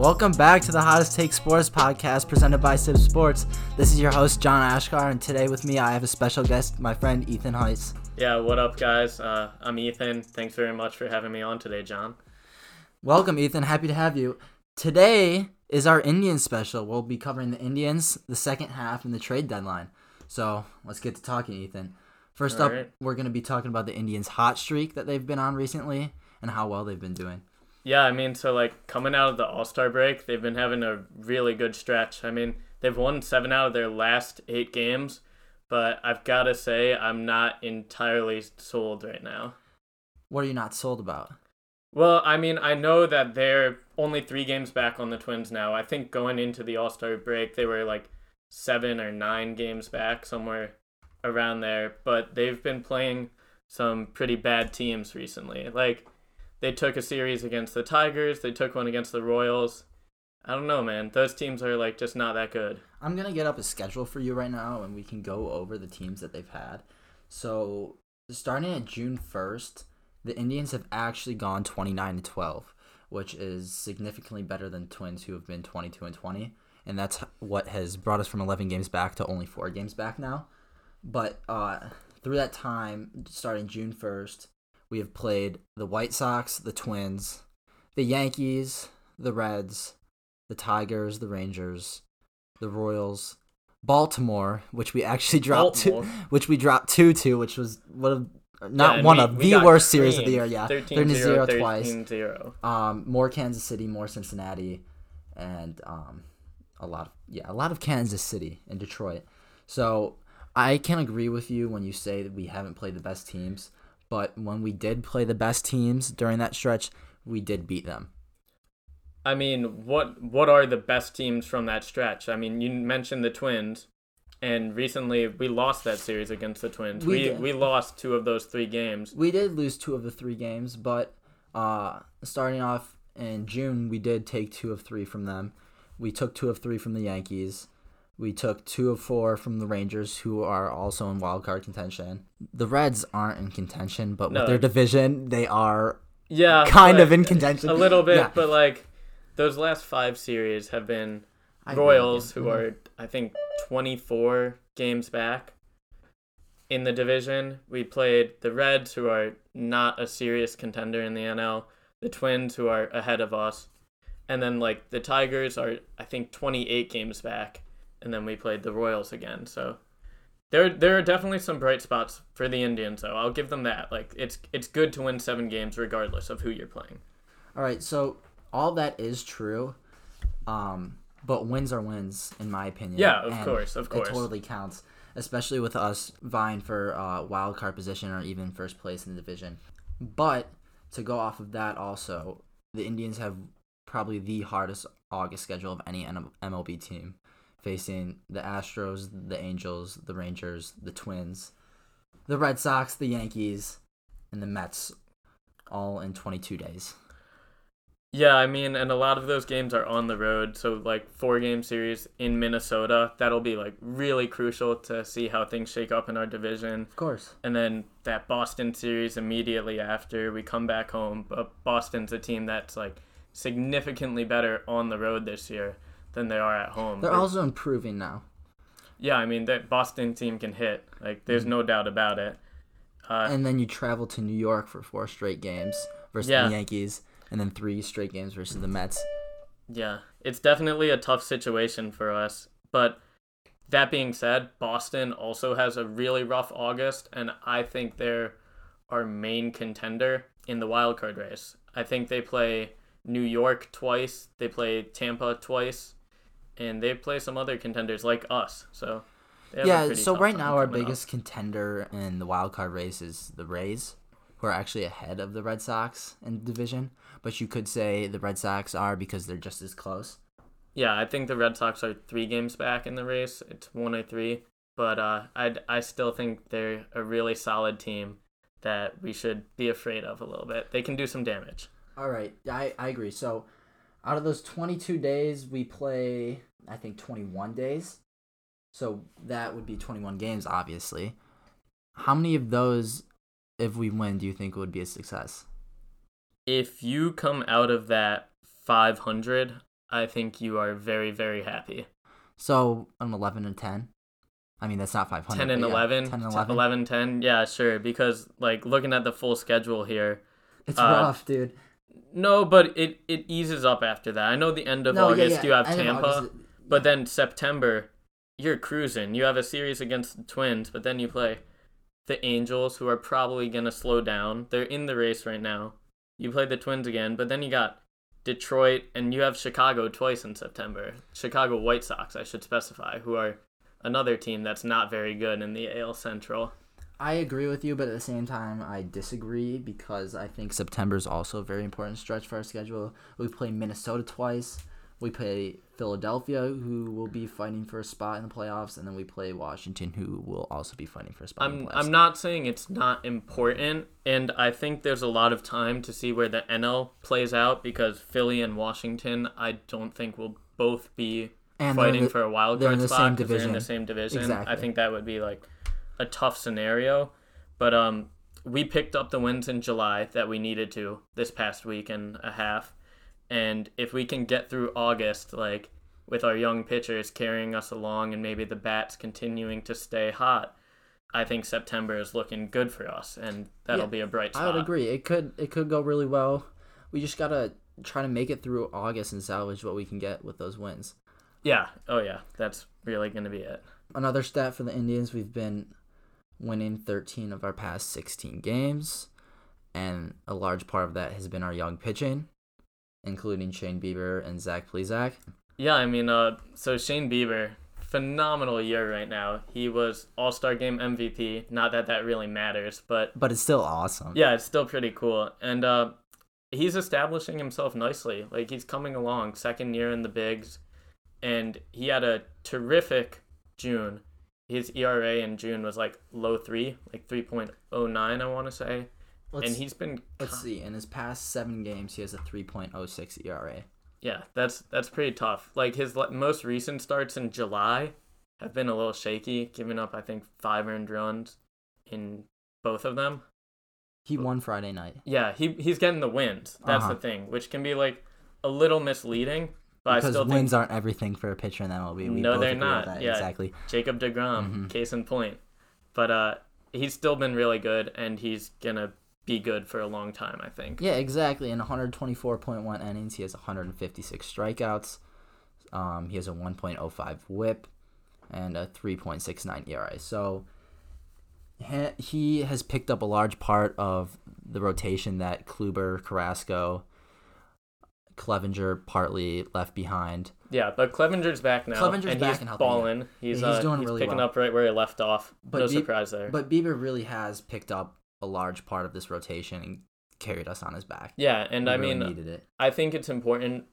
Welcome back to the Hottest Take Sports podcast presented by CIBB Sports. This is your host, John Achkar, and today with me I have a special guest, my friend Ethan Heiss. Yeah, what up, guys? Uh, I'm Ethan. Thanks very much for having me on today, John. Welcome, Ethan. Happy to have you. Today is our Indians special. We'll be covering the Indians, the second half, and the trade deadline. So let's get to talking, Ethan. First All up, right. we're going to be talking about the Indians' hot streak that they've been on recently and how well they've been doing. Yeah, I mean, so like coming out of the All Star break, they've been having a really good stretch. I mean, they've won seven out of their last eight games, but I've got to say, I'm not entirely sold right now. What are you not sold about? Well, I mean, I know that they're only three games back on the Twins now. I think going into the All Star break, they were like seven or nine games back, somewhere around there. But they've been playing some pretty bad teams recently. Like, they took a series against the Tigers, they took one against the Royals. I don't know, man. Those teams are like just not that good. I'm gonna get up a schedule for you right now, and we can go over the teams that they've had. So starting at June first, the Indians have actually gone 29 to 12, which is significantly better than Twins, who have been 22 and 20, and that's what has brought us from 11 games back to only four games back now. But uh, through that time, starting June 1st, we have played the White Sox, the Twins, the Yankees, the Reds, the Tigers, the Rangers, the Royals, Baltimore, which we actually dropped two, Baltimore. which we dropped two to, which was one of not Yeah, one we- of we the worst series of the year. Yeah, 13 13 0 0 twice. 13 0. Um, more Kansas City, more Cincinnati, and um, a lot of yeah, a lot of Kansas City and Detroit. So I can agree with you when you say that we haven't played the best teams, but when we did play the best teams during that stretch, we did beat them. I mean, what what are the best teams from that stretch? I mean, you mentioned the Twins, and recently we lost that series against the Twins. We We did. we, lost two of those three games. We did lose two of the three games, but uh, starting off in June, we did take two of three from them. We took two of three from the Yankees. We took two of four from the Rangers, who are also in wild card contention. The Reds aren't in contention, but No. with their division, they are Yeah, kind but of in contention. a little bit, Yeah. but like those last five series have been Royals, who Mhm. are I think twenty four games back in the division. We played the Reds, who are not a serious contender in the NL. The Twins, who are ahead of us, and then like the Tigers are I think twenty eight games back, and then we played the Royals again. So. There, there are definitely some bright spots for the Indians, though. I'll give them that. Like, it's it's good to win seven games regardless of who you're playing. All right, so all that is true, um, but wins are wins in my opinion. Yeah, of and course, of course. It totally counts, especially with us vying for uh, wild card position or even first place in the division. But to go off of that, also the Indians have probably the hardest August schedule of any MLB team, facing the Astros, the Angels, the Rangers, the Twins, the Red Sox, the Yankees, and the Mets, all in 22 days. Yeah, I mean, and a lot of those games are on the road. So, like, four game series in Minnesota, that'll be, like, really crucial to see how things shake up in our division. Of course. And then that Boston series immediately after we come back home. But Boston's a team that's, like, significantly better on the road this year than they are at home. They're But- also improving now. yeah, I mean, that Boston team can hit. Like, there's no doubt about it. Uh, And then you travel to New York for four straight games versus Yeah. the Yankees, and then three straight games versus the Mets. Yeah, it's definitely a tough situation for us. But that being said, Boston also has a really rough August, and I think they're our main contender in the wild card race. I think they play New York twice, they play Tampa twice, and they play some other contenders like us. So they have a Yeah, so right now our coming up. biggest contender in the wild card race is the Rays, who are actually ahead of the Red Sox in the division. But you could say the Red Sox are because they're just as close. Yeah, I think the Red Sox are three games back in the race. It's one or three, but uh, I I still think they're a really solid team that we should be afraid of a little bit. They can do some damage. All right, I, I agree. So out of those 22 days, we play, I think, 21 days. So that would be 21 games, obviously. How many of those, if we win, do you think would be a success? If you come out of that 500, I think you are very, very happy. So an eleven and ten. I mean that's not five hundred. 10 and 11, 10 and 11. 11. 10. Yeah, sure. Because, like, looking at the full schedule here, It's Uh, rough, dude. No, but it, it eases up after that. I know the end of No, August yeah, you have end Tampa, August- but then September, you're cruising. You have a series against the Twins, but then you play the Angels, who are probably going to slow down. They're in the race right now. You play the Twins again, but then you got Detroit, and you have Chicago twice in September. Chicago White Sox, I should specify, who are another team that's not very good in the AL Central. I agree with you, but at the same time, I disagree because I think September is also a very important stretch for our schedule. We play Minnesota twice. We play Philadelphia, who will be fighting for a spot in the playoffs, and then we play Washington, who will also be fighting for a spot I'm the playoffs. I'm not saying it's not important, and I think there's a lot of time to see where the NL plays out because Philly and Washington, I don't think will both be And fighting the- for a wild card spot they're in the same division. Exactly. I think that would be like a tough scenario, but um, we picked up the wins in July that we needed to this past week and a half, and if we can get through August, like with our young pitchers carrying us along and maybe the bats continuing to stay hot, I think September is looking good for us, and that'll Yeah, be a bright spot. I would agree. It could it could go really well. We just gotta try to make it through August and salvage what we can get with those wins. Yeah. Oh yeah. That's really gonna be it. Another stat for the Indians: we've been winning 13 of our past 16 games, and a large part of that has been our young pitching, including Shane Bieber and Zach Plesac. Yeah, I mean, uh, so Shane Bieber, phenomenal year right now. He was All Star Game MVP. Not that that really matters, but But it's still awesome. yeah, it's still pretty cool. And uh, he's establishing himself nicely. Like he's coming along, second year in the bigs, and he had a terrific June. His ERA in June was like low three, like three point oh nine, I want to say. Let's, and he's been let's see. In his past seven games, he has a 3.06 ERA. Yeah, that's that's pretty tough. Like his most recent starts in July have been a little shaky, giving up I think five earned runs in both of them. He won Friday night. Yeah, he he's getting the wins. That's Uh-huh. the thing, which can be like a little misleading. But I because still wins think aren't everything for a pitcher in the MLB. We No, both they're not. That. Yeah. Exactly. Jacob deGrom, Mhm. case in point. But uh, he's still been really good, and he's gonna be good for a long time. I think. Yeah, exactly. In 124.1 innings, he has 156 strikeouts. Um, he has a 1.05 WHIP and a 3.69 ERA. So he has picked up a large part of the rotation that Kluber, Carrasco, Clevenger partly left behind. Yeah, but Clevenger's back now, Clevenger's and back he's and healthy, yeah. balling. He's Yeah, he's uh, doing he's really picking well. up right where he left off. But no Be- surprise there. But Bieber really has picked up a large part of this rotation and carried us on his back. Yeah, and We I really mean, needed it. I think it's important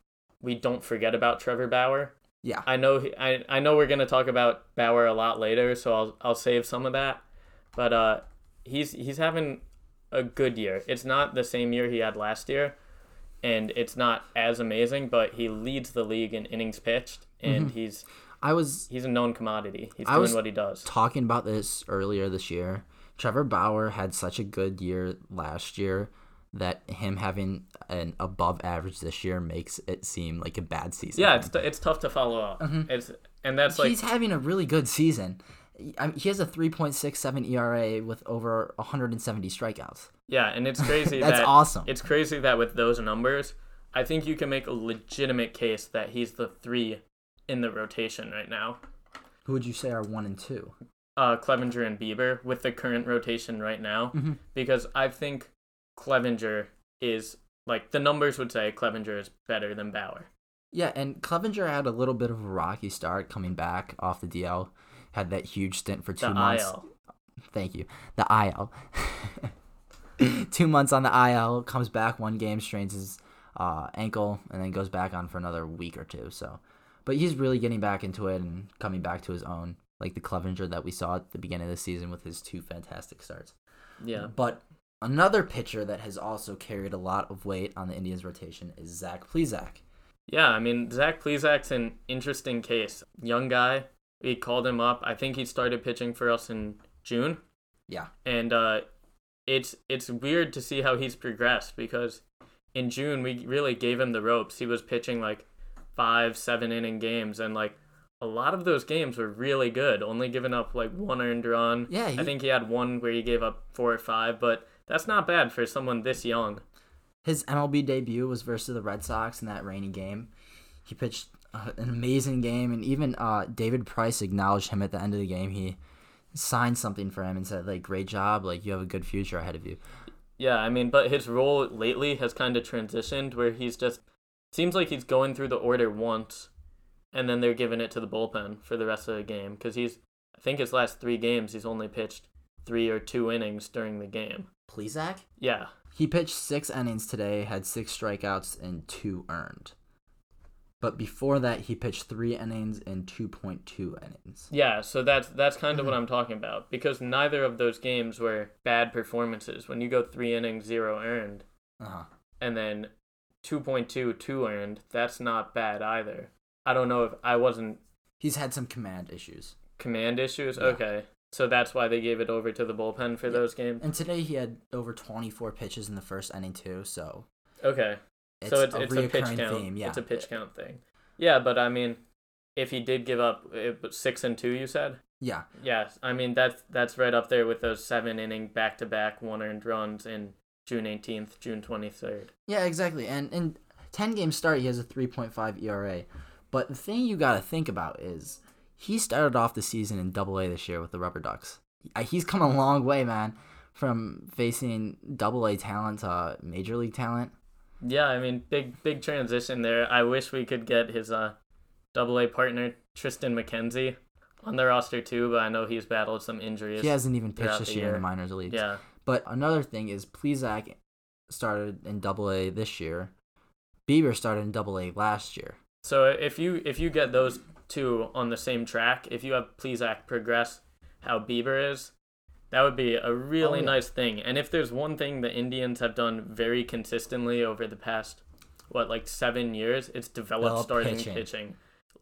we don't forget about Trevor Bauer. Yeah. I know he, I I know we're gonna talk about Bauer a lot later, so I'll I'll save some of that. But uh, he's he's having a good year. It's not the same year he had last year, and it's not as amazing, but he leads the league in innings pitched, and mm-hmm. he's I was he's a known commodity. He's I doing what he does. talking about this earlier this year. Trevor Bauer had such a good year last year that him having an above average this year makes it seem like a bad season. Yeah, it's t- it's tough to follow up. Mm-hmm. It's and that's like he's having a really good season. I mean, he has a 3.67 ERA with over 170 strikeouts. yeah, and it's crazy That's that awesome. It's crazy that with those numbers, I think you can make a legitimate case that he's the three in the rotation right now. Who would you say are one and two? Uh, Clevenger and Bieber with the current rotation right now, Mhm. because I think Clevenger is like the numbers would say Clevenger is better than Bauer. Yeah, and Clevenger had a little bit of a rocky start coming back off the DL. Had that huge stint for two The months. IL. Thank you. The IL. Two months on the IL, comes back one game, strains his uh, ankle, and then goes back on for another week or two. So, but he's really getting back into it and coming back to his own, like the Clevenger that we saw at the beginning of the season with his two fantastic starts. Yeah. But another pitcher that has also carried a lot of weight on the Indians' rotation is Zach Plesac. Yeah, I mean Zach Plesac's an interesting case. Young guy. We called him up. I think he started pitching for us in June. Yeah. and uh, it's it's weird to see how he's progressed because in June we really gave him the ropes. He was pitching like five, seven inning games, and like a lot of those games were really good. Only giving up like one earned run. Yeah, he- I think he had one where he gave up four or five, but that's not bad for someone this young. His MLB debut was versus the Red Sox in that rainy game. He pitched uh, an amazing game, and even uh, David Price acknowledged him at the end of the game. He signed something for him and said, "Like, great job. Like, you have a good future ahead of you." Yeah, I mean, but his role lately has kind of transitioned where he's just seems like he's going through the order once, and then they're giving it to the bullpen for the rest of the game because he's I think his last three games he's only pitched three or two innings during the game. Plesac? Yeah, He pitched six innings today, had six strikeouts and two earned. But before that, he pitched three innings and 2.2 innings. yeah. So that's that's kind of what I'm talking about because neither of those games were bad performances. When you go three innings, zero earned, Uh-huh. and then 2.2 two earned, that's not bad either. I don't know if I wasn't He's had some command issues. Command issues? Yeah. Okay. So that's why they gave it over to the bullpen for Yeah. those games? And today he had over 24 pitches in the first inning, too. So Okay. It's, so it's, a it's a pitch count. theme. Yeah. It's a pitch count thing. Yeah, but I mean, if he did give up it, was six and two, you said? Yeah. Yes. I mean, that's, that's right up there with those seven inning back to back one earned runs in June 18th, June 23rd. Yeah, exactly. And in 10 game start, he has a 3.5 ERA. But the thing you got to think about is he started off the season in double A this year with the Rubber Ducks. He's come a long way, man, from facing double A talent to major league talent. Yeah, I mean, big big transition there. I wish we could get his uh, double A partner Triston McKenzie on the roster too, but I know he's battled some injuries. He hasn't even pitched this the year in the minors leagues. Yeah, But another thing is Plesac started in double A this year. Bieber started in double A last year. So if you if you get those two on the same track, if you have Plesac progress how Bieber is, that would be a really Oh, yeah. nice thing. And if there's one thing the Indians have done very consistently over the past what like seven years, it's developed Develop starting pitching. pitching.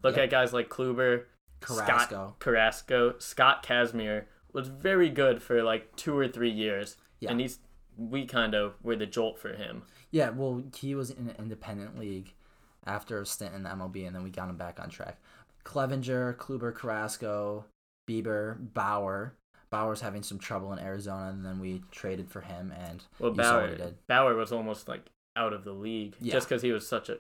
Look at guys like Kluber, Carrasco. Scott Carrasco, Scott Kazmir was very good for like two or three years, Yeah. and he's we kind of were the jolt for him. Yeah, well, he was in an independent league after a stint in the MLB, and then we got him back on track. Clevenger, Kluber, Carrasco, Bieber, Bauer. Bauer's having some trouble in Arizona, and then we traded for him, and Well, you saw what Bauer. Bauer was almost like out of the league Yeah. just because he was such a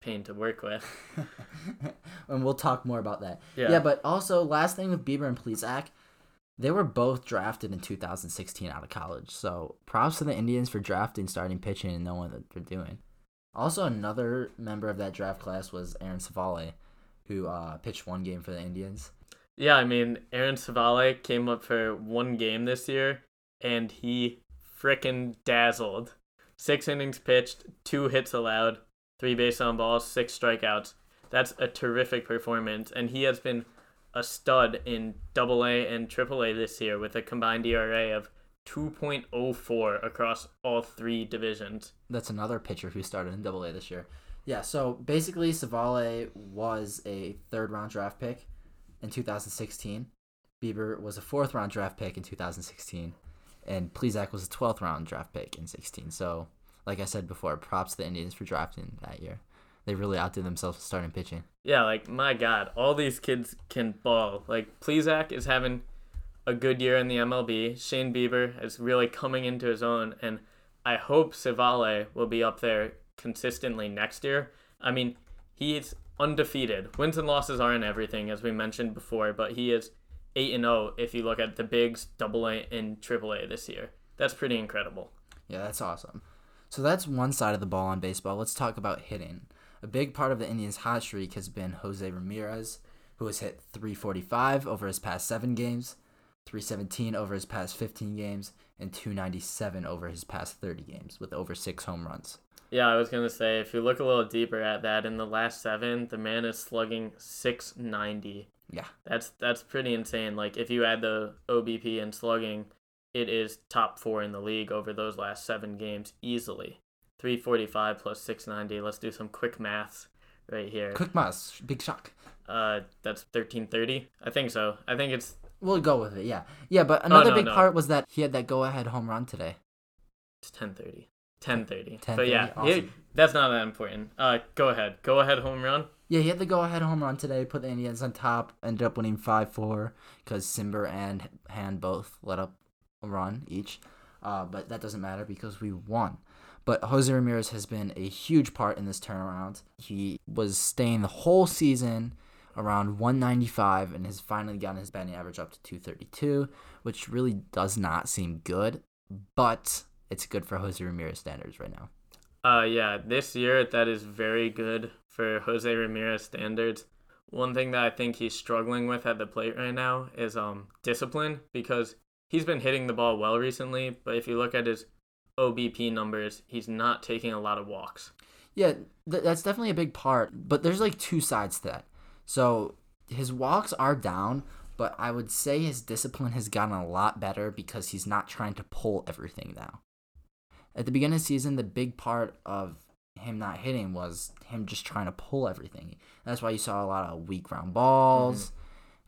pain to work with. and we'll talk more about that. Yeah. Yeah, but also last thing with Bieber and Plesac, they were both drafted in 2016 out of college. So props to the Indians for drafting starting pitching and knowing what they're doing. Also, another member of that draft class was Aaron Civale, who uh, pitched one game for the Indians. Yeah, I mean, Aaron Civale came up for one game this year, and he frickin' dazzled. Six innings pitched, two hits allowed, three base on balls, six strikeouts. That's a terrific performance, and he has been a stud in Double A and Triple A this year with a combined ERA of 2.04 across all three divisions. That's another pitcher who started in Double A this year. Yeah, so basically, Civale was a third round draft pick in 2016. Bieber was a fourth round draft pick in 2016, and Plesac was a 12th round draft pick in 16. So, like I said before, props to the Indians for drafting that year. They really outdid themselves starting pitching. Yeah, like my God, all these kids can ball. Like Plesac is having a good year in the MLB. Shane Bieber is really coming into his own, and I hope Civale will be up there consistently next year. I mean, he's undefeated. Wins and losses aren't everything, as we mentioned before, but he is eight and zero if you look at the bigs, Double A and Triple A this year. That's pretty incredible. Yeah, that's awesome. So that's one side of the ball on baseball. Let's talk about hitting. A big part of the Indians' hot streak has been Jose Ramirez, who has hit 345 over his past seven games, 317 over his past 15 games, and 297 over his past 30 games, with over six home runs. Yeah, I was gonna say if you look a little deeper at that, in the last seven, the man is slugging six ninety. Yeah. That's that's pretty insane. Like if you add the OBP and slugging, it is top four in the league over those last seven games easily. Three forty five plus six ninety. Let's do some quick maths right here. Quick mas, big shock. Uh, that's thirteen thirty. I think so. I think it's We'll go with it, yeah. Yeah, but another no, big no. part was that he had that go ahead home run today. it's ten thirty. Ten thirty. 10:30, But yeah, awesome. he- that's not that important. Uh, go ahead. Go ahead home run. Yeah, he had the go-ahead home run today. Put the Indians on top. Ended up winning five four because Cimber and Hand both let up a run each. Uh, but that doesn't matter because we won. But Jose Ramirez has been a huge part in this turnaround. He was staying the whole season around 195 and has finally gotten his batting average up to 232, which really does not seem good, but it's good for Jose Ramirez standards right now. Uh, yeah, this year that is very good for Jose Ramirez standards. One thing that I think he's struggling with at the plate right now is um discipline because he's been hitting the ball well recently, but if you look at his OBP numbers, he's not taking a lot of walks. Yeah, th- that's definitely a big part, but there's like two sides to that. So his walks are down, but I would say his discipline has gotten a lot better because he's not trying to pull everything now. At the beginning of the season, the big part of him not hitting was him just trying to pull everything. That's why you saw a lot of weak ground balls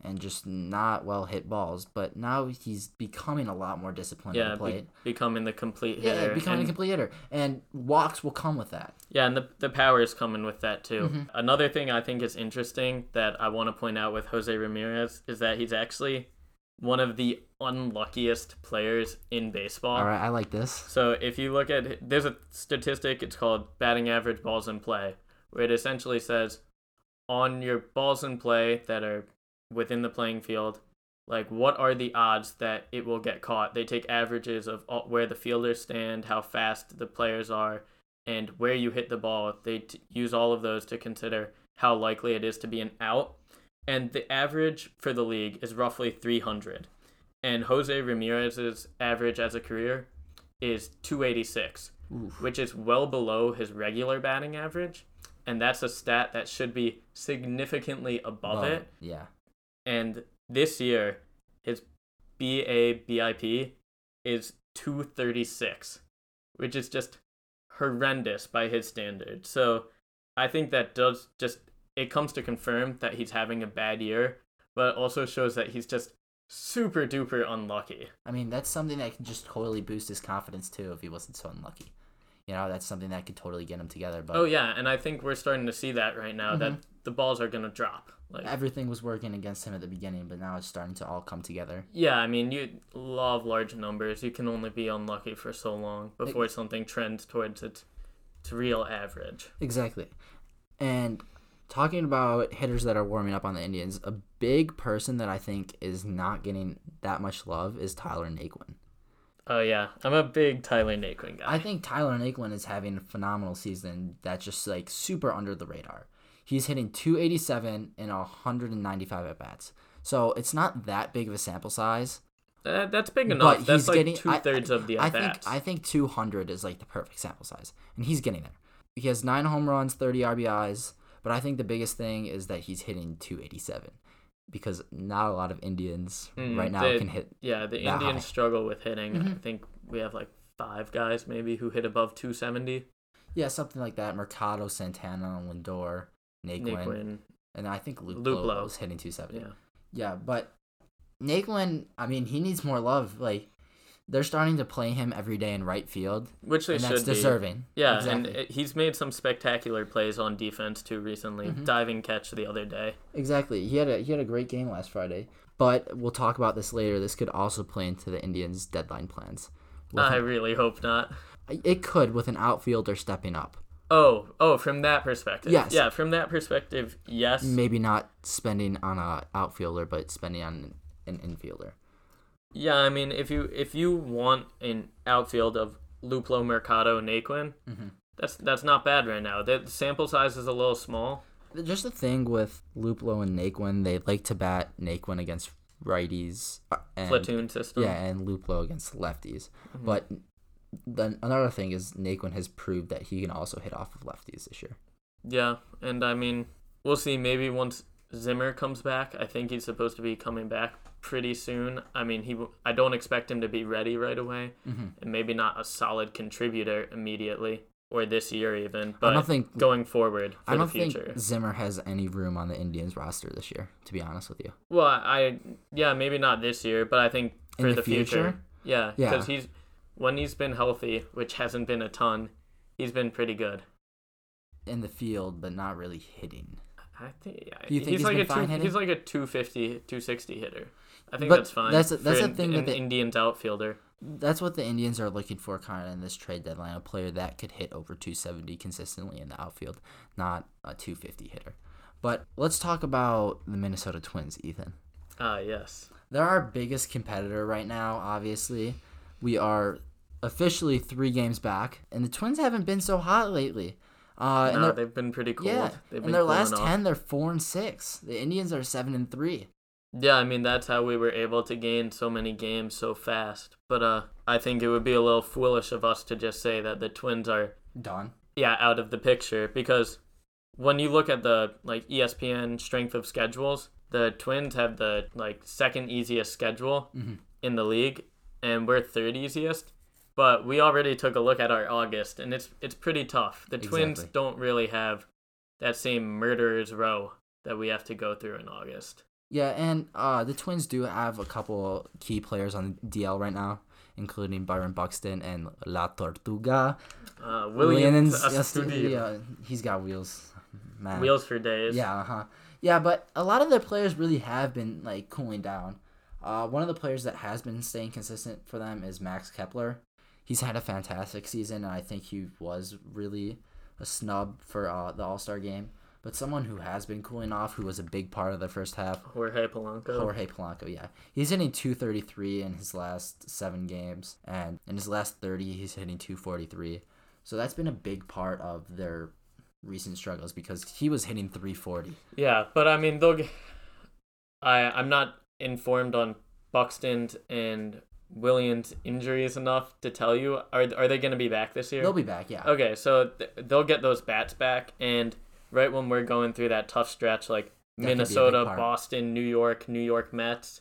and just not well hit balls. But now he's becoming a lot more disciplined Yeah, the be- becoming the complete hitter. yeah, becoming and- a complete hitter. And walks will come with that. Yeah, and the the power is coming with that too. Mm-hmm. Another thing I think is interesting that I want to point out with Jose Ramirez is that he's actually one of the unluckiest players in baseball. All right, I like this. So if you look at there's a statistic, it's called batting average balls in play, where it essentially says on your balls in play that are within the playing field, like what are the odds that it will get caught? They take averages of all, where the fielders stand, how fast the players are, and where you hit the ball. They t- use all of those to consider how likely it is to be an out. And the average for the league is roughly 300. And Jose Ramirez's average as a career is 286, Oof. which is well below his regular batting average. And that's a stat that should be significantly above it. Yeah. And this year, his BABIP is 236, which is just horrendous by his standards. So I think that does just, it comes to confirm that he's having a bad year, but it also shows that he's just super duper unlucky. I mean, that's something that can just totally boost his confidence too if he wasn't so unlucky. You know, that's something that could totally get him together. But Oh, yeah. And I think we're starting to see that right now that mm-hmm. the balls are going to drop. Like, everything was working against him at the beginning, but now it's starting to all come together. Yeah, I mean, you law of large numbers. You can only be unlucky for so long before something trends towards its, its real average. Exactly. And talking about hitters that are warming up on the Indians, a big person that I think is not getting that much love is Tyler Naquin. Oh yeah, I'm a big Tyler Naquin guy. I think Tyler Naquin is having a phenomenal season that's just like super under the radar. He's hitting 287 in 195 at bats. So it's not that big of a sample size. Uh, that's big enough. But That's he's like getting two I- thirds of the I at think bats. I think 200 is like the perfect sample size, and he's getting there. He has nine home runs, 30 RBIs, but I think the biggest thing is that he's hitting 287 because not a lot of Indians Mm, right now they- can hit. yeah, the Indians high. Mm-hmm. struggle with hitting. I think we have like five guys maybe who hit above 270. Yeah, something like that. Mercado, Santana, Lindor, Naquin, Naquin, and I think Luke Luplow. Lowe was hitting 270. yeah. Yeah, but Naquin, I mean, he needs more love. Like they're starting to play him every day in right field, Which they and should that's be. deserving. Yeah, exactly. and it, he's made some spectacular plays on defense too recently. Mm-hmm. Diving catch the other day. Exactly. He had a he had a great game last Friday. But we'll talk about this later. This could also play into the Indians' deadline plans. I really hope not. it could with an outfielder stepping up. Oh, oh, from that perspective. Yes. Yeah, from that perspective, yes. Maybe not spending on a outfielder, but spending on an infielder. Yeah, I mean, if you if you want an outfield of Luplow, Mercado, and Naquin, Mhm. that's that's not bad right now. The sample size is a little small. Just the thing with Luplow and Naquin, they like to bat Naquin against righties uh, and Platoon system. yeah, and Luplow against lefties. Mm-hmm. But then another thing is Naquin has proved that he can also hit off of lefties this year. Yeah, and I mean, we'll see. Maybe once Zimmer comes back, I think he's supposed to be coming back pretty soon. I mean, he. I don't expect him to be ready right away, Mhm. and maybe not a solid contributor immediately or this year even. But I don't think going forward for I don't the future. think Zimmer has any room on the Indians roster this year. To be honest with you, Well, I yeah, maybe not this year, but I think In for the the, future, future? yeah, Yeah. because he's when he's been healthy, which hasn't been a ton, he's been pretty good. in the field, but not really hitting. I think yeah, You think he's he's like a two, hitting? he's like a 250, 260 hitter. I think But that's fine. that's- that's the an, thing with an the- Indians outfielder. That's what the Indians are looking for kind of in this trade deadline a player that could hit over 270 consistently in the outfield, not a 250 hitter. But let's talk about the Minnesota Twins, Ethan. Ah, yes. They're our biggest competitor right now, obviously. We are officially three games back, and the Twins haven't been so hot lately. Uh, no, they've been pretty cold. yeah, they've in their last off. 10, they're 4 and 6. The Indians are 7 and 3. Yeah, I mean that's how we were able to gain so many games so fast. But uh, I think it would be a little foolish of us to just say that the Twins are Done. yeah out of the picture because when you look at the like ESPN strength of schedules, the Twins have the like second easiest schedule Mhm. in the league, and we're third easiest. But we already took a look at our August, and it's it's pretty tough. The Twins don't really have that same murderer's row that we have to go through in August. Yeah, and uh, the Twins do have a couple key players on the DL right now, including Byron Buxton and La Tortuga. Uh, Williams Williams, yeah, he's got wheels, man. Wheels for days. Yeah, uh-huh. Yeah, but a lot of their players really have been like cooling down. Uh, one of the players that has been staying consistent for them is Max Kepler. He's had a fantastic season, and I think he was really a snub for uh, the All Star game. But someone who has been cooling off, who was a big part of the first half, Jorge Polanco. Jorge Polanco, yeah. He's hitting 233 in his last seven games, and in his last 30, he's hitting 243. So that's been a big part of their recent struggles because he was hitting 340. Yeah, but I mean, they'll. G- I I'm not informed on Buxton and Williams injuries enough to tell you. Are are they going to be back this year? They'll be back, yeah. Okay, so th- they'll get those bats back, and right when we're going through that tough stretch, like That could be a big Minnesota. Boston, New York, New York Mets,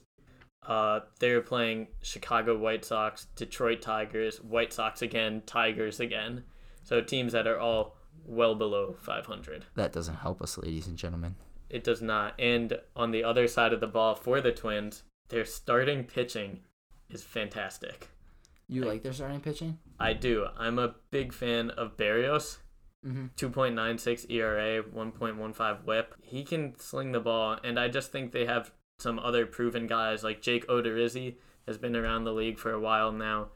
uh, they're playing Chicago White Sox, Detroit Tigers, White Sox again, Tigers again. So teams that are all well below 500. That doesn't help us, ladies and gentlemen. It does not. And on the other side of the ball for the Twins, their starting pitching is fantastic. You like their starting pitching? I do. I'm a big fan of Berrios. Mm-hmm. 2.96 ERA, 1.15 whip. He can sling the ball, and I just think they have some other proven guys like Jake Odorizzi has been around the league for a while now,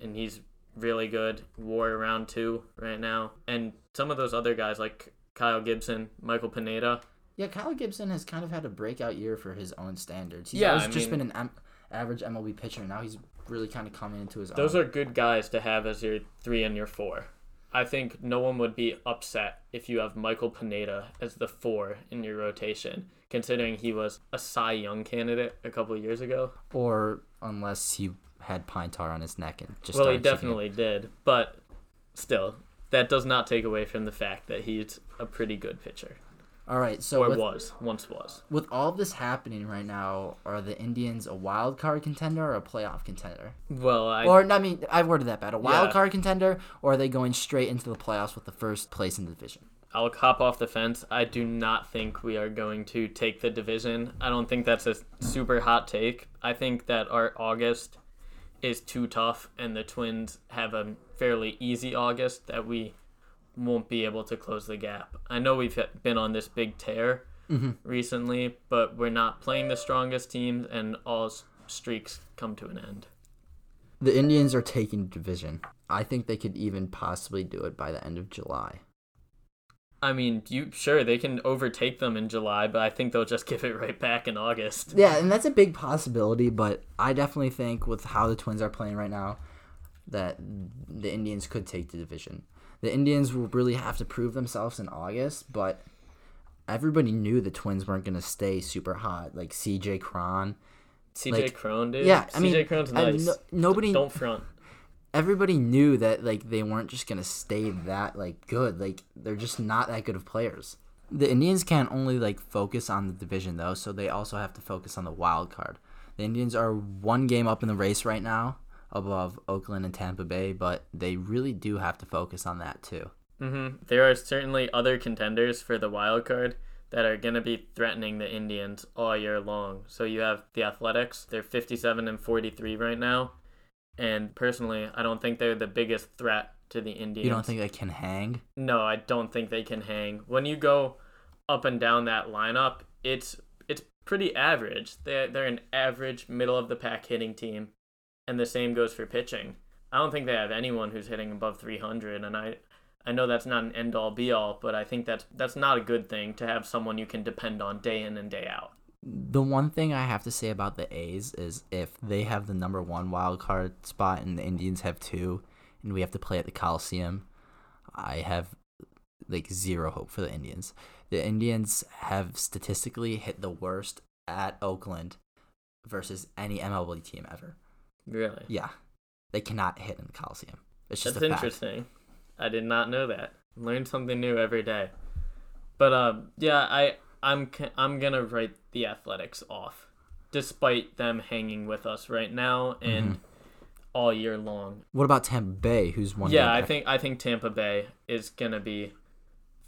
and he's really good. War around two right now, and some of those other guys like Kyle Gibson, Michael Pineda. Yeah, Kyle Gibson has kind of had a breakout year for his own standards. He's Yeah, I just mean- been an average MLB pitcher. Now he's really kind of coming into his own. Those own. are good guys to have as your three and your four. I think no one would be upset if you have Michael Pineda as the four in your rotation, considering he was a Cy Young candidate a couple years ago. or unless he had pine tar on his neck and just well, he started kicking it. definitely did, but still, that does not take away from the fact that he's a pretty good pitcher, All right, so or with, was once was. with all this happening right now, are the Indians a wild card contender or a playoff contender? Well, I or I mean, I've worded that bad. A wild Yeah. card contender, or are they going straight into the playoffs with the first place in the division? I'll hop off the fence. I do not think we are going to take the division. I don't think that's a super hot take. I think that our August is too tough, and the Twins have a fairly easy August that we won't be able to close the gap. I know we've been on this big tear mm-hmm. recently, but we're not playing the strongest teams, and all streaks come to an end. The Indians are taking the division. I think they could even possibly do it by the end of July. I mean, you sure they can overtake them in July, but I think they'll just give it right back in August. Yeah, and that's a big possibility, but I definitely think with how the Twins are playing right now, that the Indians could take the division. The Indians will really have to prove themselves in August, but everybody knew the Twins weren't going to stay super hot. Like CJ Cron. CJ Like, Cron, dude. Yeah, I mean, CJ Cron's I- nice. no- nobody, Don't front. everybody knew that like they weren't just gonna stay that like good. Like they're just not that good of players. The Indians can't only like focus on the division though, so they also have to focus on the wild card. The Indians are one game up in the race right now, above Oakland and Tampa Bay, but they really do have to focus on that too. hmm There are certainly other contenders for the wild card that are going to be threatening the Indians all year long. So you have the Athletics. They're 57 and 43 right now. And personally, I don't think they're the biggest threat to the Indians. You don't think they can hang? No, I don't think they can hang. When you go up and down that lineup, it's it's pretty average. They're they're an average middle of the pack hitting team, and the same goes for pitching. I don't think they have anyone who's hitting above 300, and I I know that's not an end all be all, but I think that's that's not a good thing to have someone you can depend on day in and day out. The one thing I have to say about the A's is if they have the number one wild card spot and the Indians have two, and we have to play at the Coliseum, I have like zero hope for the Indians. The Indians have statistically hit the worst at Oakland versus any MLB team ever. Really? Yeah, they cannot hit in the Coliseum. It's just That's interesting. I did not know that. Learn something new every day. But um, yeah, I I'm I'm gonna write the Athletics off, despite them hanging with us right now and Mm-hmm. all year long. What about Tampa Bay, who's one? yeah, I back? think I think Tampa Bay is gonna be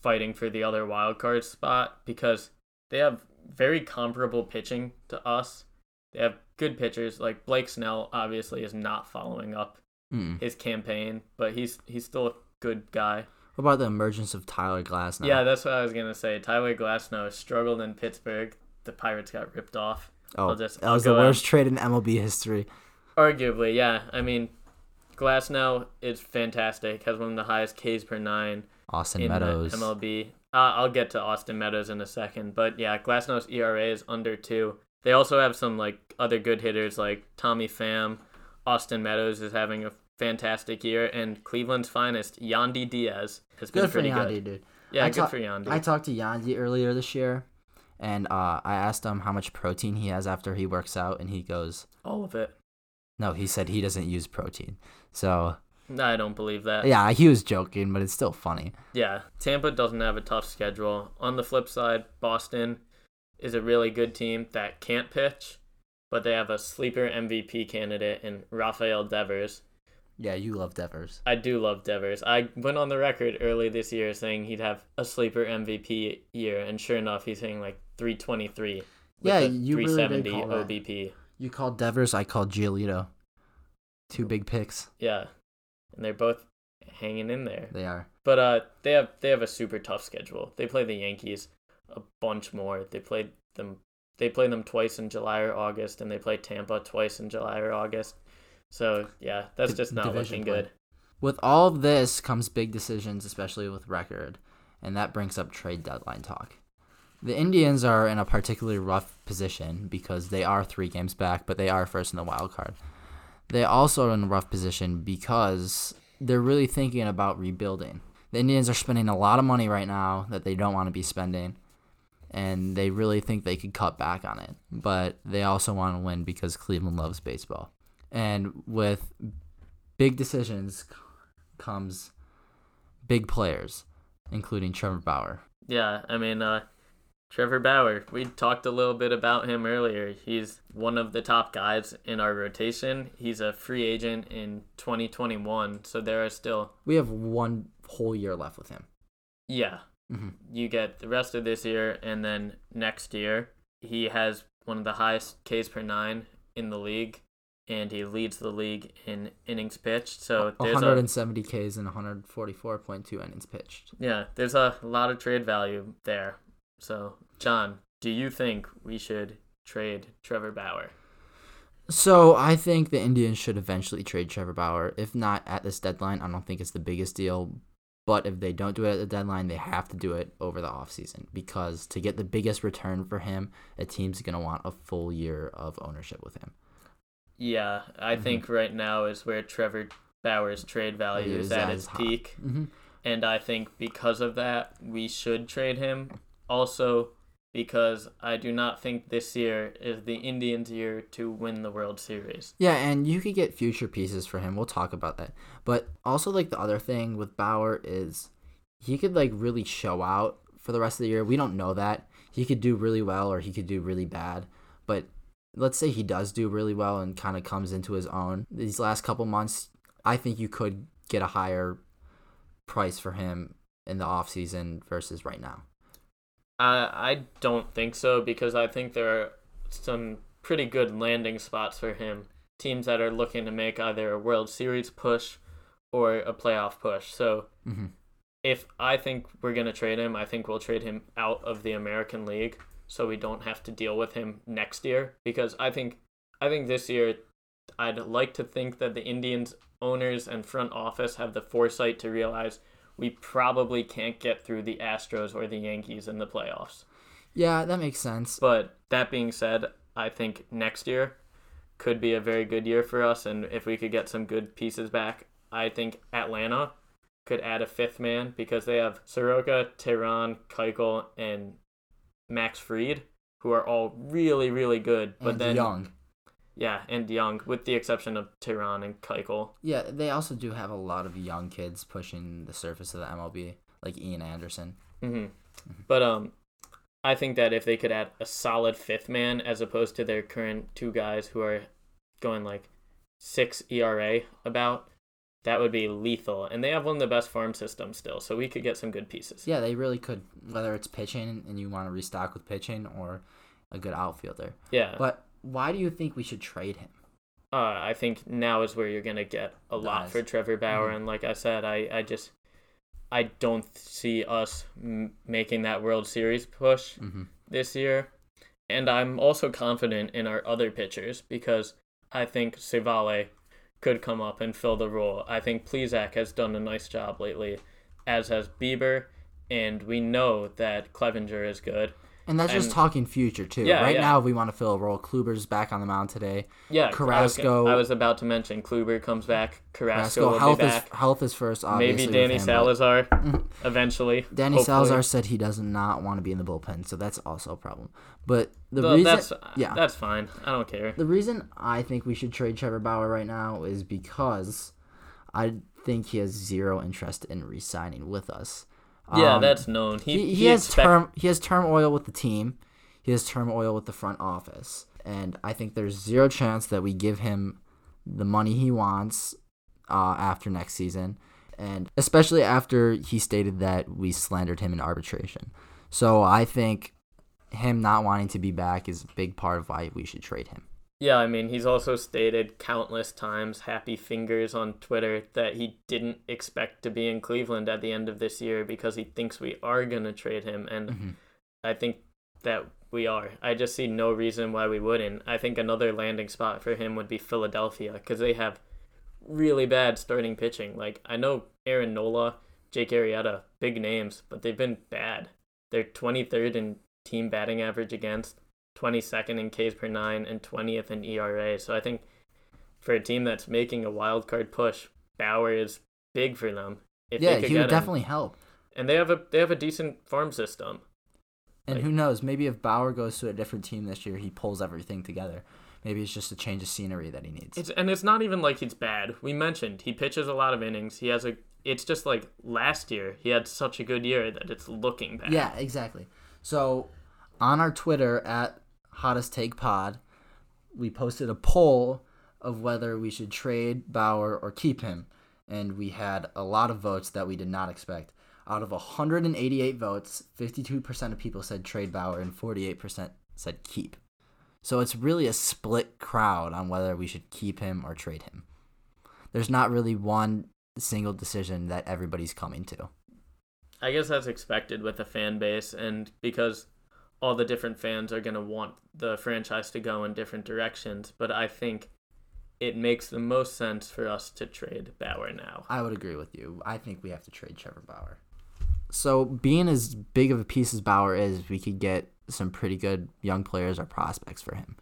fighting for the other wild card spot because they have very comparable pitching to us. They have good pitchers like Blake Snell. Obviously, is not following up Mm. his campaign, but he's he's still a good guy. What about the emergence of Tyler Glasnow? Yeah, that's what I was gonna say. Tyler Glasnow struggled in Pittsburgh. The Pirates got ripped off. Oh, I'll just- that was the go out. worst trade in MLB history. Arguably, yeah. I mean, Glasnow is fantastic. Has one of the highest Ks per nine Austin in Meadows. MLB. Uh, I'll get to Austin Meadows in a second, but yeah, Glasnow's ERA is under two. They also have some like other good hitters like Tommy Pham. Austin Meadows is having a fantastic year, and Cleveland's finest Yandy Diaz has been Good for pretty Yandy, good. dude. Yeah, I good ta- for Yandy. I talked to Yandy earlier this year, and uh, I asked him how much protein he has after he works out, and he goes, All of it. "No, he said he doesn't use protein." So I don't believe that. yeah, he was joking, but it's still funny. Yeah, Tampa doesn't have a tough schedule. On the flip side, Boston is a really good team that can't pitch, but they have a sleeper MVP candidate in Rafael Devers. Yeah, you love Devers. I do love Devers. I went on the record early this year saying he'd have a sleeper MVP year, and sure enough, he's hitting like 323 with Yeah, you really did 370 call that. You called Devers, I called Giolito. Two big picks. Yeah, and they're both hanging in there. They are. But uh, they have they have a super tough schedule. They play the Yankees a bunch more. They played them. They play them twice in July or August, and they play Tampa twice in July or August. So yeah, that's just not division looking play. good. With all of this comes big decisions, especially with record, and that brings up trade deadline talk. The Indians are in a particularly rough position because they are three games back, but they are first in the wild card. They also are in a rough position because they're really thinking about rebuilding. The Indians are spending a lot of money right now that they don't want to be spending, and they really think they could cut back on it. But they also want to win because Cleveland loves baseball. And with big decisions comes big players, including Trevor Bauer. Yeah, I mean, uh, Trevor Bauer. We talked a little bit about him earlier. He's one of the top guys in our rotation. He's a free agent in 2021, so there are still We have one whole year left with him. yeah. Hmm you get the rest of this year and then next year he has one of the highest Ks per nine in the league and he leads the league in innings pitched. So there's a 170 Ks and 144.2 innings pitched. yeah, there's a lot of trade value there. So John, do you think we should trade Trevor Bauer? So I think the Indians should eventually trade Trevor Bauer. If not at this deadline, I don't think it's the biggest deal. But if they don't do it at the deadline, they have to do it over the offseason because to get the biggest return for him, a team's going to want a full year of ownership with him. Yeah, I Mhm. think right now is where Trevor Bauer's trade value is is at its peak. Mm-hmm. And I think because of that, we should trade him. Also, because I do not think this year is the Indians' year to win the World Series. Yeah, and you could get future pieces for him. We'll talk about that. But also, like the other thing with Bauer is he could like really show out for the rest of the year. We don't know that he could do really well or he could do really bad. But let's say he does do really well and kind of comes into his own these last couple months. I think you could get a higher price for him in the off season versus right now. I I don't think so because I think there are some pretty good landing spots for him. Teams that are looking to make either a World Series push or a playoff push. So Mm-hmm. if I think we're gonna trade him, I think we'll trade him out of the American League so we don't have to deal with him next year because I think I think this year I'd like to think that the Indians owners and front office have the foresight to realize we probably can't get through the Astros or the Yankees in the playoffs. Yeah, that makes sense. But that being said, I think next year could be a very good year for us and if we could get some good pieces back, I think Atlanta could add a fifth man because they have Soroka, Teheran, Keuchel, and Max Fried, who are all really, really good. But and then young. Yeah, and young, with the exception of Teheran and Keuchel. Yeah, they also do have a lot of young kids pushing the surface of the MLB, like Ian Anderson. hmm But um, I think that if they could add a solid fifth man as opposed to their current two guys who are going like six ERA about, that would be lethal. And they have one of the best farm systems still, so we could get some good pieces. Yeah, they really could. Whether it's pitching and you want to restock with pitching, or a good outfielder. Yeah. But why do you think we should trade him? uh, I think now is where you're gonna get a lot Nice. for Trevor Bauer, Mhm. and like I said, I I just I don't see us m- making that World Series push Mm-hmm. this year, and I'm also confident in our other pitchers because I think Civale could come up and fill the role. I think Plesac has done a nice job lately, as has Bieber, and we know that Clevinger is good. And that's just talking future too. Yeah, right yeah. now, we want to fill a role. Kluber's back on the mound today. Yeah, I was, Carrasco- I was about to mention Kluber comes back. Carrasco, Carrasco, health be is health is first. Obviously Maybe Danny him, Salazar eventually. Danny hopefully. Salazar said he does not want to be in the bullpen, so that's also a problem. But the Th- reason, that's yeah. that's fine. I don't care. the reason I think we should trade Trevor Bauer right now is because I think he has zero interest in re-signing with us. Yeah, Um, that's known. He he, he, has expect- term he has term oil with the team. He has term oil with the front office, and I think there's zero chance that we give him the money he wants uh, after next season, and especially after he stated that we slandered him in arbitration. So I think him not wanting to be back is a big part of why we should trade him. Yeah, I mean, he's also stated countless times, happy fingers on Twitter, that he didn't expect to be in Cleveland at the end of this year because he thinks we are going to trade him. And Mhm. I think that we are. I just see no reason why we wouldn't. I think another landing spot for him would be Philadelphia because they have really bad starting pitching. Like, I know Aaron Nola, Jake Arrieta, big names, but they've been bad. They're 23rd in team batting average against, 22nd in Ks per nine, and 20th in ERA. So I think for a team that's making a wild card push, Bauer is big for them. If yeah, he would him. definitely help. And they have a they have a decent farm system. And Like- who knows? Maybe if Bauer goes to a different team this year, he pulls everything together. Maybe it's just a change of scenery that he needs. It's and it's not even like he's bad. We mentioned he pitches a lot of innings. He has a. It's just like last year he had such a good year that it's looking bad. Yeah, exactly. So on our Twitter at Hottest Take Pod, we posted a poll of whether we should trade Bauer or keep him, and we had a lot of votes that we did not expect. Out of 188 votes, 52% of people said trade Bauer and 48% said keep. So it's really a split crowd on whether we should keep him or trade him. There's not really one single decision that everybody's coming to. I guess that's expected with a fan base, and because all the different fans are gonna want the franchise to go in different directions. But I think it makes the most sense for us to trade Bauer now. I would agree with you. I think we have to trade Trevor Bauer. So, being as big of a piece as Bauer is, we could get some pretty good young players or prospects for him.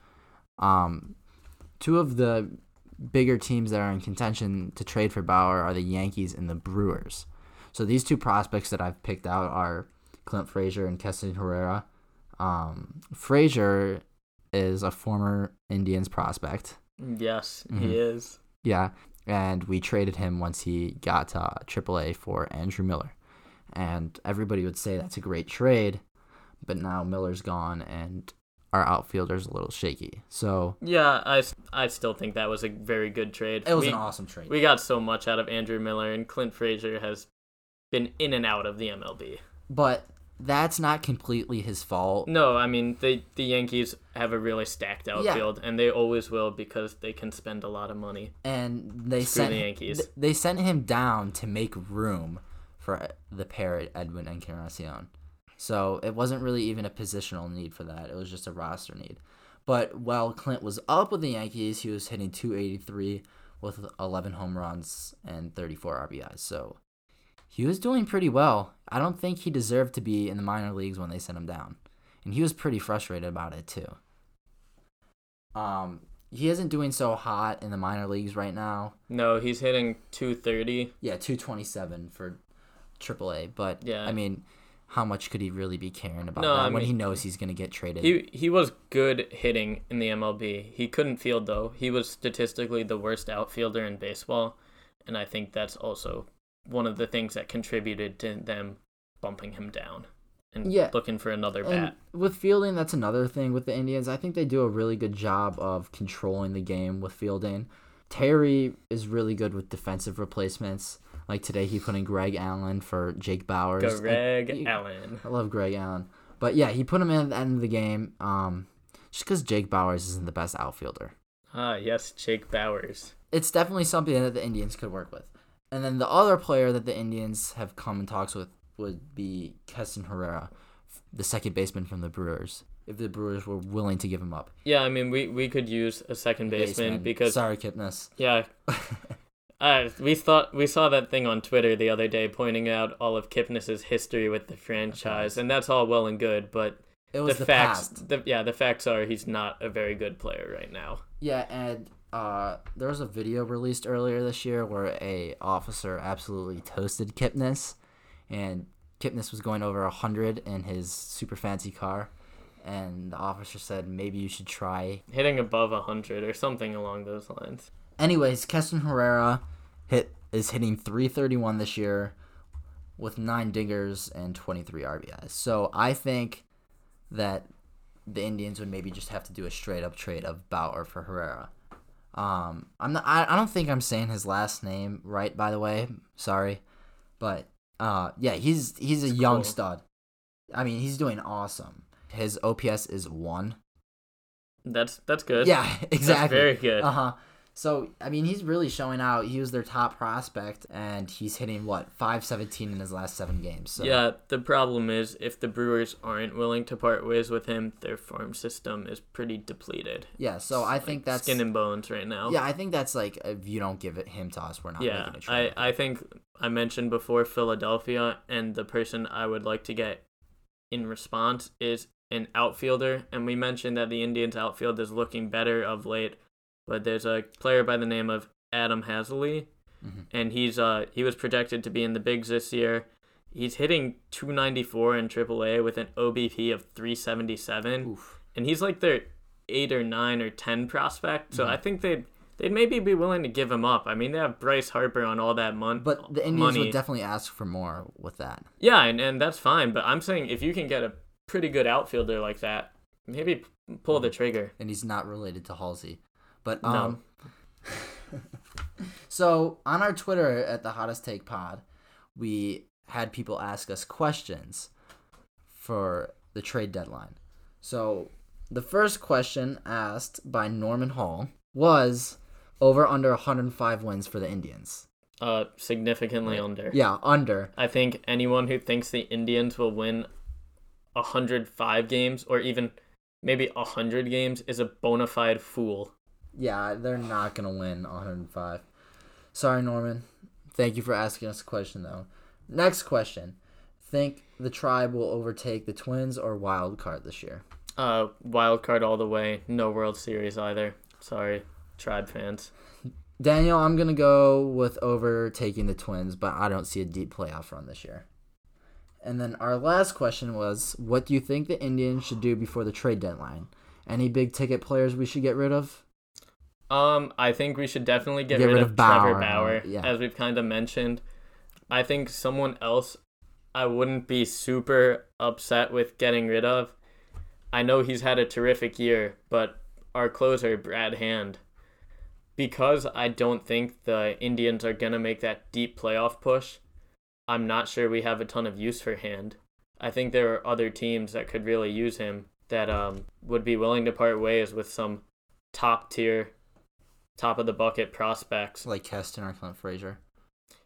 Um, two of the bigger teams that are in contention to trade for Bauer are the Yankees and the Brewers. So, these two prospects that I've picked out are Clint Frazier and Keston Herrera. Um, Frazier is a former Indians prospect. Yes, Mhm. he is. Yeah, and we traded him once he got to uh, AAA for Andrew Miller, and everybody would say that's a great trade, but now Miller's gone and our outfielder's a little shaky. So Yeah, I, I still think that was a very good trade. it was we, an awesome trade. We got so much out of Andrew Miller, and Clint Frazier has been in and out of the MLB. but that's not completely his fault. No, I mean the the Yankees have a really stacked outfield, and they always will because they can spend a lot of money. And they Screw sent the Yankees. th- they sent him down to make room for the pair Edwin Encarnacion. So it wasn't really even a positional need for that. It was just a roster need. But while Clint was up with the Yankees, he was hitting 283 with 11 home runs and 34 RBIs. So he was doing pretty well. I don't think he deserved to be in the minor leagues when they sent him down. And he was pretty frustrated about it too. Um, he isn't doing so hot in the minor leagues right now. No, he's hitting 230. Yeah, 227 for AAA. But Yeah. I mean, how much could he really be caring about No, that I when he knows he's going to get traded? He he was good hitting in the MLB. He couldn't field though. He was statistically the worst outfielder in baseball, and I think that's also one of the things that contributed to them bumping him down and Yeah. looking for another and bat. with fielding, that's another thing with the Indians. I think they do a really good job of controlling the game with fielding. Terry is really good with defensive replacements. Like today, he put in Greg Allen for Jake Bauers. Greg he- Allen. I love Greg Allen. But yeah, he put him in at the end of the game um, just because Jake Bauers isn't the best outfielder. Ah, yes, Jake Bauers. It's definitely something that the Indians could work with. And then the other player that the Indians have come in talks with would be Keston Herrera, the second baseman from the Brewers, if the Brewers were willing to give him up. Yeah, I mean we we could use a second baseman Baseman. because Sorry, Kipnis. yeah. Uh, we thought we saw that thing on Twitter the other day pointing out all of Kipnis's history with the franchise, and that's all well and good, but It was the, the, facts, past. the, yeah, the facts are he's not a very good player right now. Yeah, and uh, there was a video released earlier this year where a officer absolutely toasted Kipnis, and Kipnis was going over hundred in his super fancy car, and the officer said maybe you should try. Hitting above hundred or something along those lines. Anyways, Keston Herrera hit is hitting 331 this year with nine dingers and 23 RBIs. So I think that the Indians would maybe just have to do a straight up trade of Bauer for Herrera. Um, I'm not. I, I don't think I'm saying his last name right. By the way, sorry, but uh, yeah, he's he's a It's young cool. stud. I mean, he's doing awesome. His OPS is one. That's that's good. Yeah, That's exactly. very good. Uh huh. So I mean, he's really showing out. He was their top prospect, and he's hitting what five seventeen in his last seven games. So Yeah, the problem is if the Brewers aren't willing to part ways with him, their farm system is pretty depleted. yeah. So I Like, think that's skin and bones right now. yeah. I think that's like if you don't give it him to us, we're not Yeah, making a trade. I, I think I mentioned before Philadelphia, and the person I would like to get in response is an outfielder. And we mentioned that the Indians' outfield is looking better of late, but there's a player by the name of Adam Haseley, Mhm. and he's uh he was projected to be in the bigs this year. He's hitting 294 in AAA with an OBP of 377 Oof. and he's like their eight or nine or ten prospect. So Mhm. I think they'd they'd maybe be willing to give him up. I mean, they have Bryce Harper on all that money. But the Indians money. would definitely ask for more with that. yeah, and, and that's fine. But I'm saying if you can get a pretty good outfielder like that, maybe pull the trigger. and he's not related to Halsey. But No. um So on our Twitter at the hottest take pod, we had people ask us questions for the trade deadline. So the first question asked by Norman Hall was over under 105 wins for the Indians. Uh, significantly under. Yeah, under. I think anyone who thinks the Indians will win 105 games or even maybe 100 games is a bona fide fool. Yeah, they're not gonna win 105. Sorry, Norman. Thank you for asking us a question though. Next question: Think the tribe will overtake the Twins or Wild Card this year? Uh, wild card all the way. No World Series either. Sorry, Tribe fans. Daniel, I'm gonna go with overtaking the Twins, but I don't see a deep playoff run this year. And then our last question was, what do you think the Indians should do before the trade deadline? Any big ticket players we should get rid of? Um, I think we should definitely get, Get rid, rid of, of Trevor Bauer, Bauer, yeah. as we've kind of mentioned. I think someone else I wouldn't be super upset with getting rid of. I know he's had a terrific year, but our closer, Brad Hand, because I don't think the Indians are going to make that deep playoff push, I'm not sure we have a ton of use for Hand. I think there are other teams that could really use him that um, would be willing to part ways with some top tier, top of the bucket prospects. Like Keston or Clint Frazier?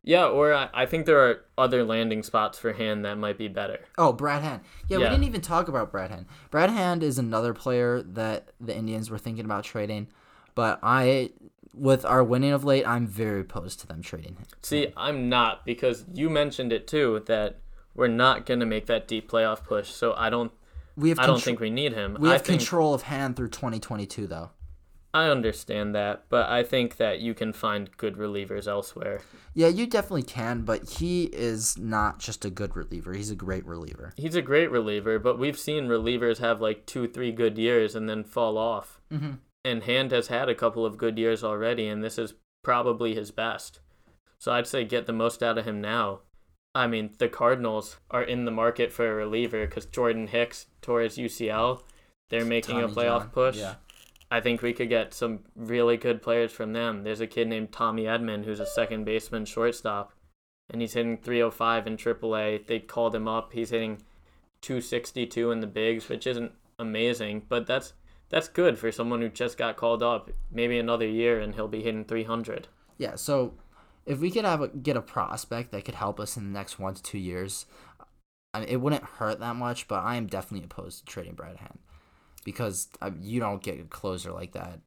Yeah, or I, I think there are other landing spots for Hand that might be better. Oh, Brad Hand. Yeah, we didn't even talk about Brad Hand. Brad Hand is another player that the Indians were thinking about trading, but I, with our winning of late, I'm very opposed to them trading him. See, I'm not because you mentioned it too that we're not gonna make that deep playoff push. So I don't We have I don't think we need him. we have think control of Hand through 2022 though. I understand that, but I think that you can find good relievers elsewhere. Yeah, you definitely can, but he is not just a good reliever. He's a great reliever. He's a great reliever, but we've seen relievers have like two, three good years and then fall off. Mm-hmm. And Hand has had a couple of good years already, and this is probably his best. So I'd say get the most out of him now. I mean, the Cardinals are in the market for a reliever because Jordan Hicks tore his UCL. They're making a playoff John, push. yeah. I think we could get some really good players from them. There's a kid named Tommy Edman who's a second baseman shortstop, and he's hitting 305 in AAA. They called him up. He's hitting 262 in the bigs, which isn't amazing, but that's that's good for someone who just got called up. Maybe another year and he'll be hitting 300. Yeah, so if we could have a, get a prospect that could help us in the next one to two years, I mean, it wouldn't hurt that much. But I am definitely opposed to trading Brad Hand because uh, you don't get a closer like that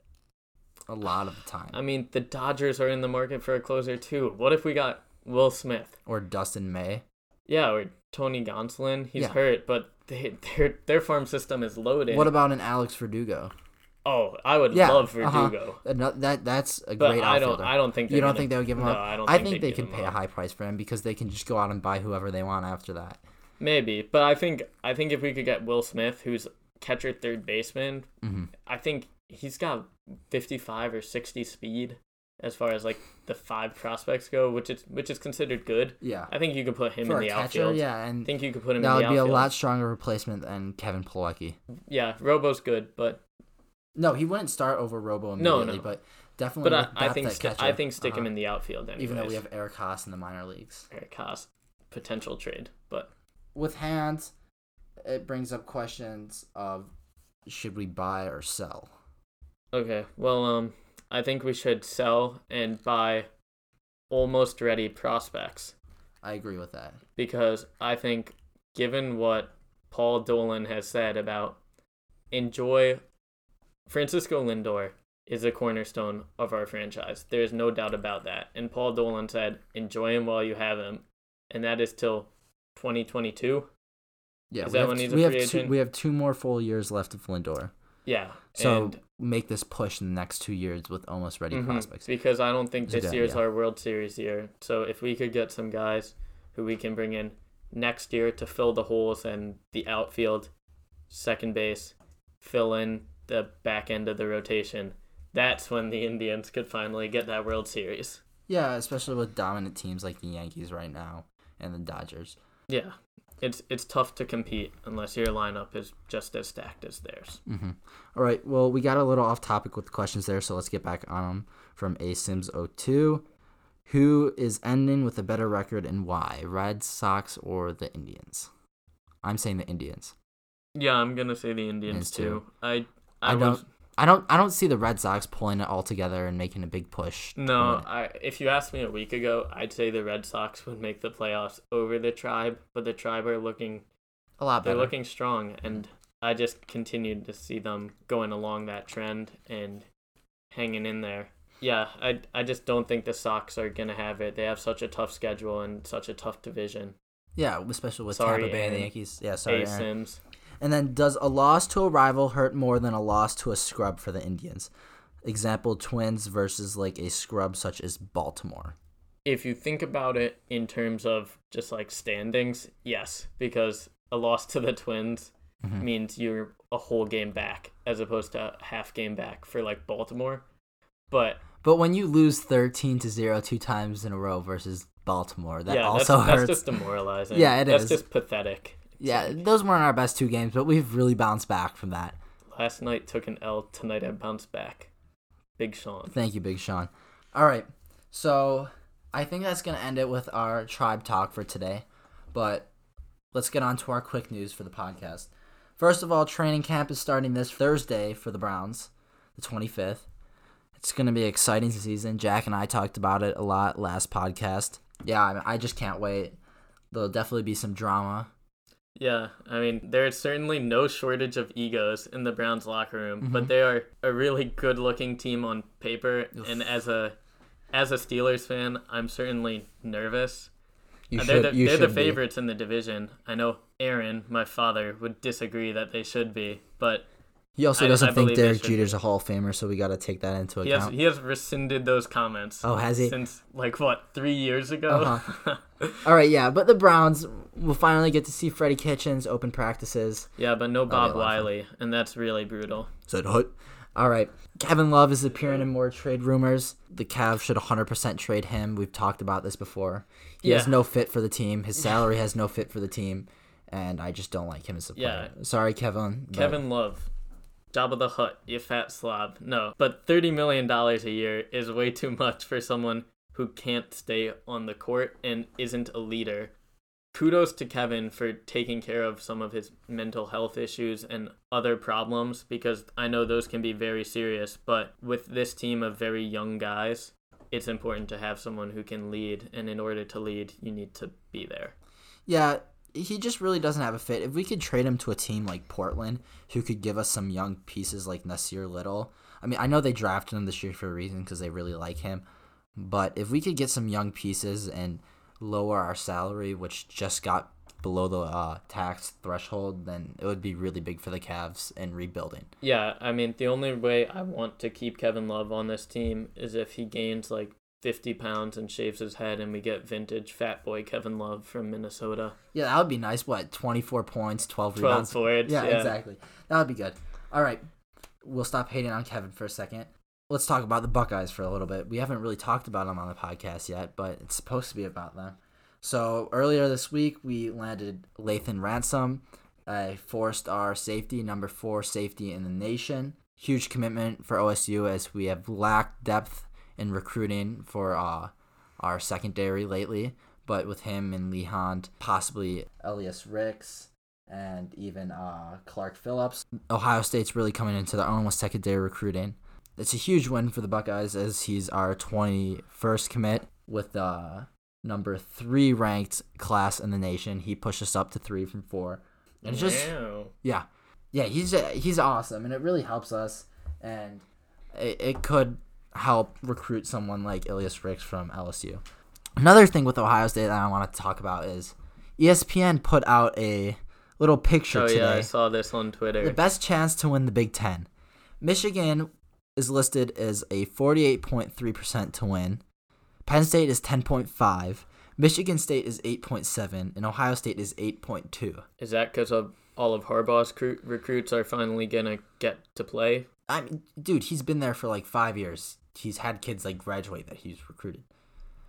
a lot of the time. I mean, the Dodgers are in the market for a closer too. What if we got Will Smith? or Dustin May. Yeah, or Tony Gonsolin. He's Yeah. hurt, but they, their their farm system is loaded. What about an Alex Verdugo? Oh, I would Yeah, love uh-huh. Verdugo. That that's a But great I outfielder. don't. I don't think you don't gonna- think they would give him no, up? I don't. I think, think they can pay him a high price for him because they can just go out and buy whoever they want after that. Maybe, but I think I think if we could get Will Smith, who's catcher third baseman, hmm I think he's got 55 or 60 speed as far as like the five prospects go, which is which is considered good. Yeah, I think you could put him for in the catcher, outfield. yeah, I and think you could put him that would be a lot stronger replacement than Kevin Plawecki. Yeah, Robo's good, but No, he wouldn't start over Robo immediately, no. but definitely. but I, I think sti- catcher, I think stick him uh-huh. in the outfield anyways. Even though we have Eric Haas in the minor leagues. Eric Haas potential trade, but With hands, it brings up questions of should we buy or sell? okay. Well, um, I think we should sell and buy almost ready prospects. I agree with that. because I think, given what Paul Dolan has said about enjoy, Francisco Lindor is a cornerstone of our franchise. There is no doubt about that. And Paul Dolan said, enjoy him while you have him, and that is till 2022. Yeah, we have when t- he's a we have two, we have two more full years left of Lindor. Yeah. So and, make this push in the next two years with almost ready Mhm. prospects. Because I don't think this good year's idea. our World Series year. So if we could get some guys who we can bring in next year to fill the holes and the outfield, second base, fill in the back end of the rotation, that's when the Indians could finally get that World Series. Yeah, especially with dominant teams like the Yankees right now and the Dodgers. Yeah. It's it's tough to compete unless your lineup is just as stacked as theirs. hmm All right. Well, we got a little off topic with the questions there, so let's get back on them from asims02. Who is ending with a better record and why? Red Sox or the Indians? I'm saying the Indians. Yeah, I'm gonna say the Indians Indians too. too. I I, I don't- I don't. I don't see the Red Sox pulling it all together and making a big push. No. I if you asked me a week ago, I'd say the Red Sox would make the playoffs over the Tribe, but the Tribe are looking a lot better. they're looking strong and I just continued to see them going along that trend and hanging in there. Yeah, I I just don't think the Sox are going to have it. They have such a tough schedule and such a tough division. yeah, especially with Sorry, Tampa Bay and the Yankees. Yeah, sorry. Hey, Aaron. Sims. And then, does a loss to a rival hurt more than a loss to a scrub for the Indians? Example: Twins versus like a scrub such as Baltimore. If you think about it in terms of just like standings, yes, because a loss to the Twins Mhm. means you're a whole game back as opposed to a half game back for like Baltimore. But But when you lose thirteen to zero two times in a row versus Baltimore, that yeah, also that's, hurts. that's just demoralizing. Yeah, it that's is. just pathetic. Yeah, those weren't our best two games, but we've really bounced back from that. Last night took an L. Tonight I bounced back. Big Sean. Thank you, Big Sean. All right, so I think that's gonna end it with our tribe talk for today. But let's get on to our quick news for the podcast. First of all, training camp is starting this Thursday for the Browns, the 25th. It's gonna be an exciting season. Jack and I talked about it a lot last podcast. yeah, I, mean, I just can't wait. There'll definitely be some drama. Yeah, I mean, there's certainly no shortage of egos in the Browns locker room, Mhm. but they are a really good-looking team on paper, Oof. and as a as a Steelers fan, I'm certainly nervous. You should. they're the, they're the be. favorites in the division. I know Aaron, my father, would disagree that they should be, but He also I- doesn't I think Derek Jeter's be. a Hall of Famer, so we got to take that into he has account. he has rescinded those comments. Oh, has he? Since like what three years ago? Uh-huh. All right, yeah, but the Browns will finally get to see Freddie Kitchens open practices. yeah, but no Bob a lot of fun. Wylie, and that's really brutal. Said hut. All right. Kevin Love is appearing in more trade rumors. The Cavs should 100% trade him. We've talked about this before. He has no fit for the team. His salary has no fit for the team, and I just don't like him as a player. Yeah. Sorry, Kevin. Kevin Love, Jabba the Hutt, you fat slob. No, but thirty million dollars a year is way too much for someone who can't stay on the court and isn't a leader. Kudos to Kevin for taking care of some of his mental health issues and other problems because I know those can be very serious, but with this team of very young guys, it's important to have someone who can lead and in order to lead, you need to be there. Yeah, he just really doesn't have a fit. If we could trade him to a team like Portland, who could give us some young pieces like Nassir Little. I mean, I know they drafted him this year for a reason because they really like him. But if we could get some young pieces and lower our salary, which just got below the uh, tax threshold, then it would be really big for the Cavs in rebuilding. Yeah, I mean, the only way I want to keep Kevin Love on this team is if he gains like 50 pounds and shaves his head and we get vintage fat boy Kevin Love from Minnesota. Yeah, that would be nice. What, 24 points, 12 12 rebounds? forwards. Yeah, Yeah, exactly. That would be good. All right. We'll stop hating on Kevin for a second. Let's talk about the Buckeyes for a little bit. We haven't really talked about them on the podcast yet, but it's supposed to be about them. So earlier this week, we landed Lathan Ransom, a four-star safety, number four safety in the nation. Huge commitment for OSU as we have lacked depth in recruiting for uh, our secondary lately. But with him and Lee Hunt, possibly Elias Ricks, and even uh, Clark Phillips. Ohio State's really coming into their own with secondary recruiting. It's a huge win for the Buckeyes as he's our 21st commit with the number three ranked class in the nation. He pushed us up to three from four. And it's just, Wow. yeah, yeah, he's he's awesome, and it really helps us, and it, it could help recruit someone like Elias Ricks from LSU. Another thing with Ohio State that I want to talk about is ESPN put out a little picture Oh, today. yeah, I saw this on Twitter. The best chance to win the Big Ten. Michigan is listed as a 48.3% to win. Penn State is 10.5. Michigan State is 8.7. And Ohio State is 8.2. Is that because of all of Harbaugh's cru- recruits are finally going to get to play? I mean, dude, he's been there for like five years. He's had kids like graduate that he's recruited.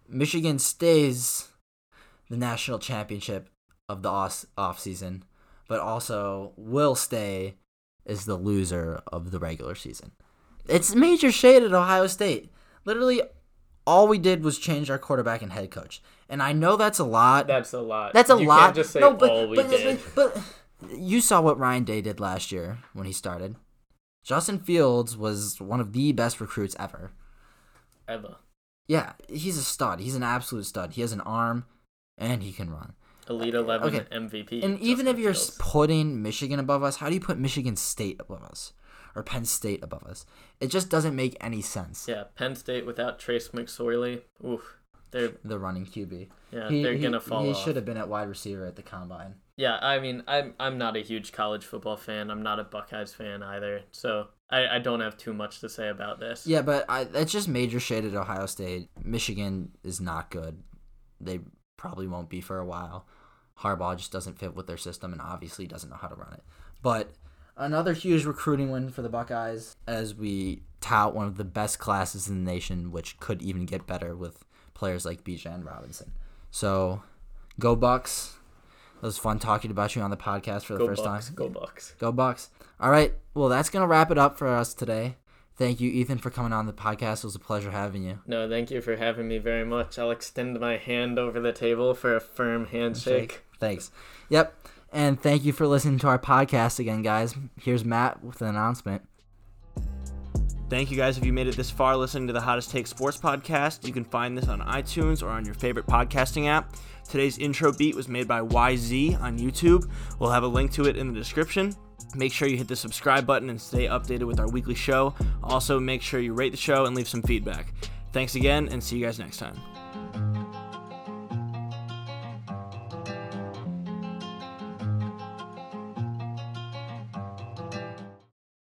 Michigan stays the national championship of the off off season, but also will stay as the loser of the regular season. It's major shade at Ohio State. Literally, all we did was change our quarterback and head coach, and I know that's a lot. That's a lot. That's a you lot. Can't just say no, but, all we but, did. but you saw what Ryan Day did last year when he started. Justin Fields was one of the best recruits ever. Ever. Yeah, he's a stud. He's an absolute stud. He has an arm, and he can run. Elite 11 Okay. MVP. And even if you're Fields. putting Michigan above us, how do you put Michigan State above us? Or Penn State above us? It just doesn't make any sense. Yeah, Penn State without Trace McSorley. Oof. They're The running QB. yeah, he, they're he- gonna fall He off. should have been at wide receiver at the combine. Yeah, I mean, I'm I'm not a huge college football fan. I'm not a Buckeyes fan either. So I, I don't have too much to say about this. Yeah, but I, that's just major shade at Ohio State. Michigan is not good. They probably won't be for a while. Harbaugh just doesn't fit with their system and obviously doesn't know how to run it. But another huge recruiting win for the Buckeyes as we tout one of the best classes in the nation, which could even get better with players like Bijan Robinson. So, go Bucks. It was fun talking about you on the podcast for the Go first Bucks, time. go Bucks. Go Bucks. All right. Well, that's going to wrap it up for us today. Thank you, Ethan, for coming on the podcast. It was a pleasure having you. No, thank you for having me very much. I'll extend my hand over the table for a firm handshake. Thanks. Yep. And thank you for listening to our podcast again, guys. Here's Matt with an announcement. Thank you guys if you made it this far listening to the Hottest Take Sports Podcast. You can find this on iTunes or on your favorite podcasting app. Today's intro beat was made by YZ on YouTube. We'll have a link to it in the description. Make sure you hit the subscribe button and stay updated with our weekly show. Also, make sure you rate the show and leave some feedback. Thanks again, and see you guys next time.